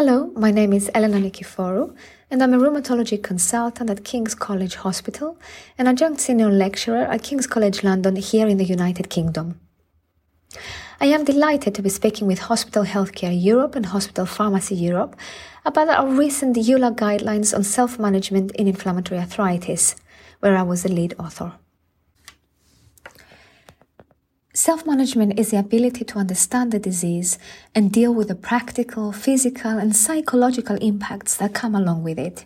Hello, my name is Elena Nikiphorou, and I'm a rheumatology consultant at King's College Hospital and adjunct senior lecturer at King's College London here in the United Kingdom. I am delighted to be speaking with Hospital Healthcare Europe and Hospital Pharmacy Europe about our recent EULAR guidelines on self management in inflammatory arthritis, where I was the lead author. Self management is the ability to understand the disease and deal with the practical, physical, and psychological impacts that come along with it.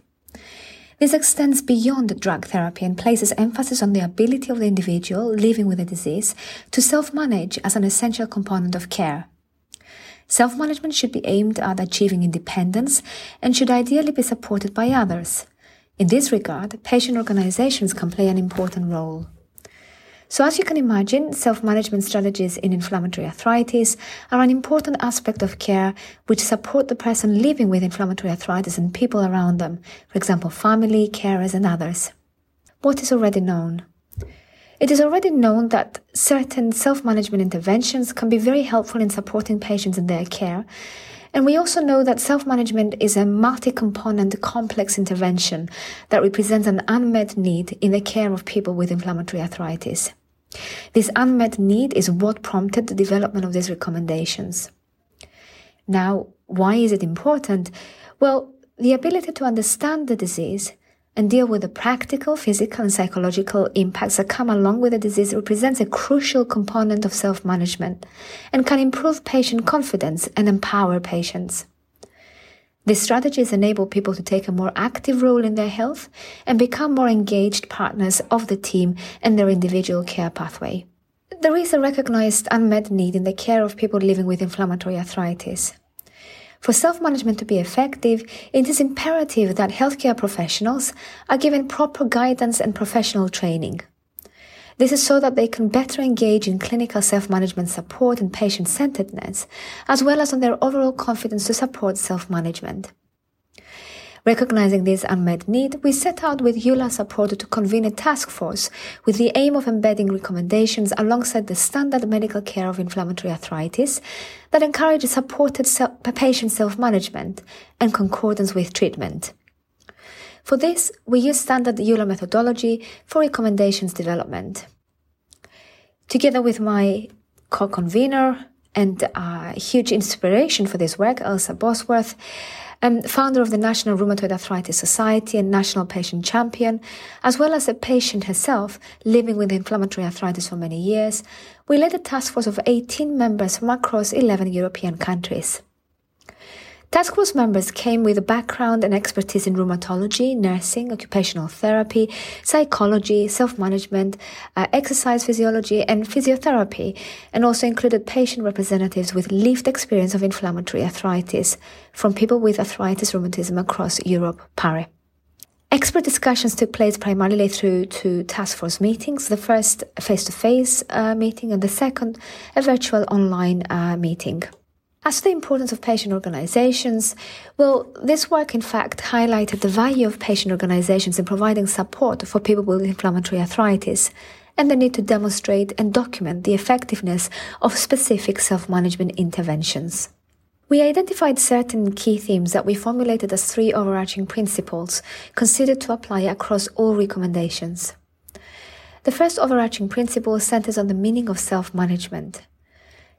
This extends beyond drug therapy and places emphasis on the ability of the individual living with the disease to self manage as an essential component of care. Self management should be aimed at achieving independence and should ideally be supported by others. In this regard, patient organizations can play an important role. So, as you can imagine, self management strategies in inflammatory arthritis are an important aspect of care which support the person living with inflammatory arthritis and people around them, for example, family, carers, and others. What is already known? It is already known that certain self management interventions can be very helpful in supporting patients in their care. And we also know that self management is a multi component complex intervention that represents an unmet need in the care of people with inflammatory arthritis. This unmet need is what prompted the development of these recommendations. Now, why is it important? Well, the ability to understand the disease and deal with the practical, physical, and psychological impacts that come along with the disease represents a crucial component of self management and can improve patient confidence and empower patients. These strategies enable people to take a more active role in their health and become more engaged partners of the team and their individual care pathway. There is a recognized unmet need in the care of people living with inflammatory arthritis. For self management to be effective, it is imperative that healthcare professionals are given proper guidance and professional training. This is so that they can better engage in clinical self-management support and patient-centeredness, as well as on their overall confidence to support self-management. Recognizing this unmet need, we set out with EULAR support to convene a task force with the aim of embedding recommendations alongside the standard medical care of inflammatory arthritis that encourages supported patient self-management and concordance with treatment. For this, we use standard EULAR methodology for recommendations development. Together with my co-convener and a huge inspiration for this work, Ailsa Bosworth, um, founder of the National Rheumatoid Arthritis Society and national patient champion, as well as a patient herself living with inflammatory arthritis for many years, we led a task force of 18 members from across 11 European countries. Task force members came with a background and expertise in rheumatology, nursing, occupational therapy, psychology, self-management, uh, exercise physiology, and physiotherapy, and also included patient representatives with lived experience of inflammatory arthritis from people with arthritis rheumatism across Europe, Paris. Expert discussions took place primarily through two task force meetings, the first face-to-face uh, meeting and the second a virtual online uh, meeting. As to the importance of patient organizations, well, this work in fact highlighted the value of patient organizations in providing support for people with inflammatory arthritis and the need to demonstrate and document the effectiveness of specific self-management interventions. We identified certain key themes that we formulated as three overarching principles considered to apply across all recommendations. The first overarching principle centers on the meaning of self-management.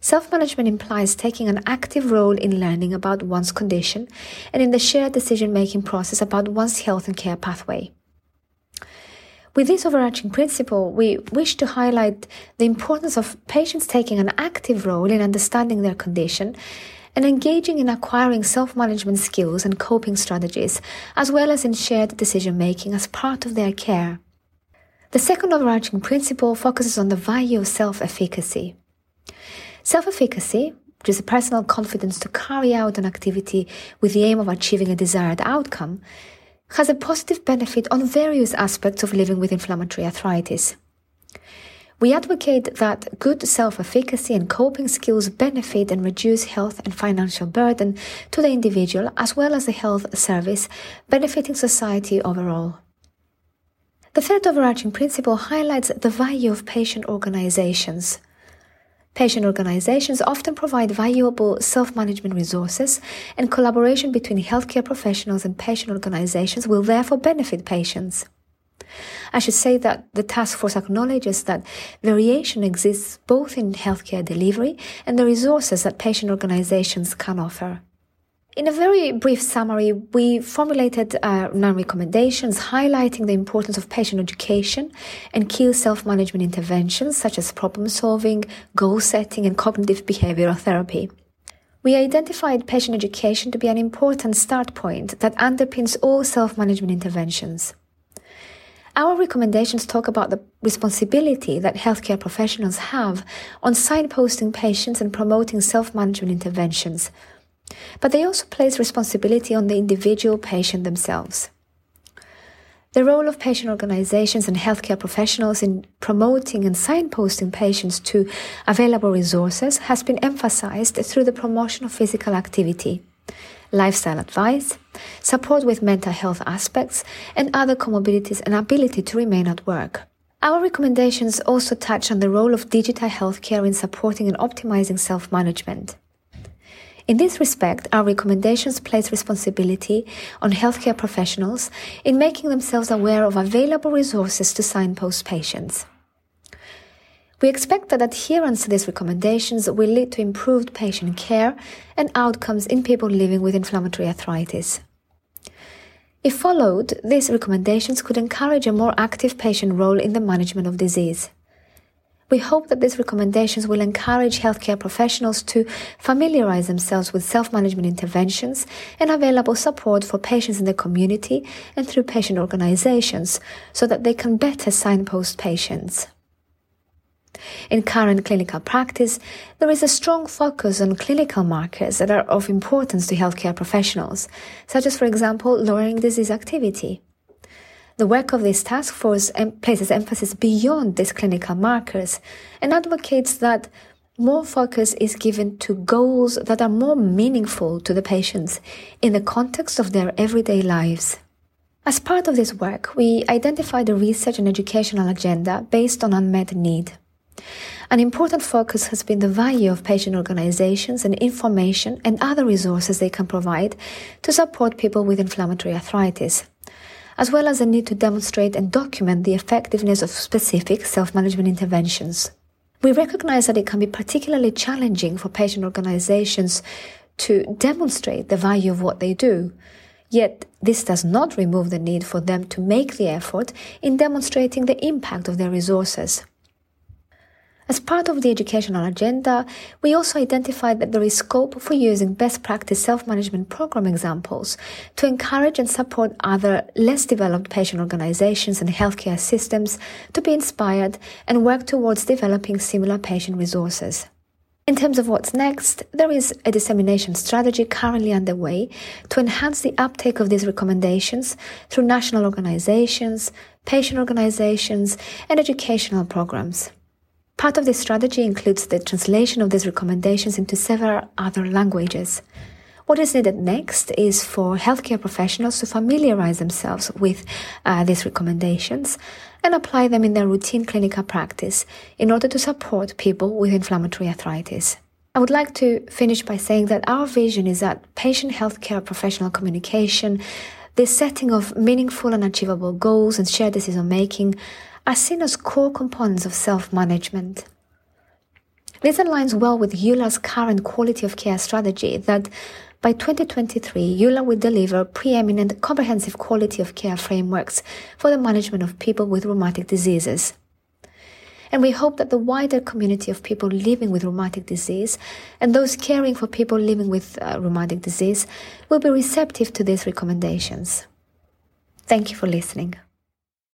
Self management implies taking an active role in learning about one's condition and in the shared decision making process about one's health and care pathway. With this overarching principle, we wish to highlight the importance of patients taking an active role in understanding their condition and engaging in acquiring self management skills and coping strategies, as well as in shared decision making as part of their care. The second overarching principle focuses on the value of self efficacy. Self efficacy, which is a personal confidence to carry out an activity with the aim of achieving a desired outcome, has a positive benefit on various aspects of living with inflammatory arthritis. We advocate that good self efficacy and coping skills benefit and reduce health and financial burden to the individual as well as the health service, benefiting society overall. The third overarching principle highlights the value of patient organizations. Patient organizations often provide valuable self management resources, and collaboration between healthcare professionals and patient organizations will therefore benefit patients. I should say that the task force acknowledges that variation exists both in healthcare delivery and the resources that patient organizations can offer. In a very brief summary, we formulated uh, nine recommendations highlighting the importance of patient education and key self-management interventions such as problem solving, goal setting, and cognitive behavioral therapy. We identified patient education to be an important start point that underpins all self-management interventions. Our recommendations talk about the responsibility that healthcare professionals have on signposting patients and promoting self-management interventions but they also place responsibility on the individual patient themselves. The role of patient organizations and healthcare professionals in promoting and signposting patients to available resources has been emphasized through the promotion of physical activity, lifestyle advice, support with mental health aspects, and other comorbidities and ability to remain at work. Our recommendations also touch on the role of digital healthcare in supporting and optimizing self management. In this respect, our recommendations place responsibility on healthcare professionals in making themselves aware of available resources to signpost patients. We expect that adherence to these recommendations will lead to improved patient care and outcomes in people living with inflammatory arthritis. If followed, these recommendations could encourage a more active patient role in the management of disease. We hope that these recommendations will encourage healthcare professionals to familiarize themselves with self-management interventions and available support for patients in the community and through patient organizations so that they can better signpost patients. In current clinical practice, there is a strong focus on clinical markers that are of importance to healthcare professionals, such as, for example, lowering disease activity. The work of this task force places emphasis beyond these clinical markers and advocates that more focus is given to goals that are more meaningful to the patients in the context of their everyday lives. As part of this work, we identified a research and educational agenda based on unmet need. An important focus has been the value of patient organizations and information and other resources they can provide to support people with inflammatory arthritis as well as a need to demonstrate and document the effectiveness of specific self-management interventions. We recognize that it can be particularly challenging for patient organizations to demonstrate the value of what they do. Yet, this does not remove the need for them to make the effort in demonstrating the impact of their resources. As part of the educational agenda, we also identified that there is scope for using best practice self-management program examples to encourage and support other less developed patient organizations and healthcare systems to be inspired and work towards developing similar patient resources. In terms of what's next, there is a dissemination strategy currently underway to enhance the uptake of these recommendations through national organizations, patient organizations, and educational programs. Part of this strategy includes the translation of these recommendations into several other languages. What is needed next is for healthcare professionals to familiarize themselves with uh, these recommendations and apply them in their routine clinical practice in order to support people with inflammatory arthritis. I would like to finish by saying that our vision is that patient healthcare professional communication, the setting of meaningful and achievable goals and shared decision making are seen as core components of self-management. This aligns well with EULAR's current quality of care strategy that by 2023, EULAR will deliver preeminent comprehensive quality of care frameworks for the management of people with rheumatic diseases. And we hope that the wider community of people living with rheumatic disease and those caring for people living with uh, rheumatic disease will be receptive to these recommendations. Thank you for listening.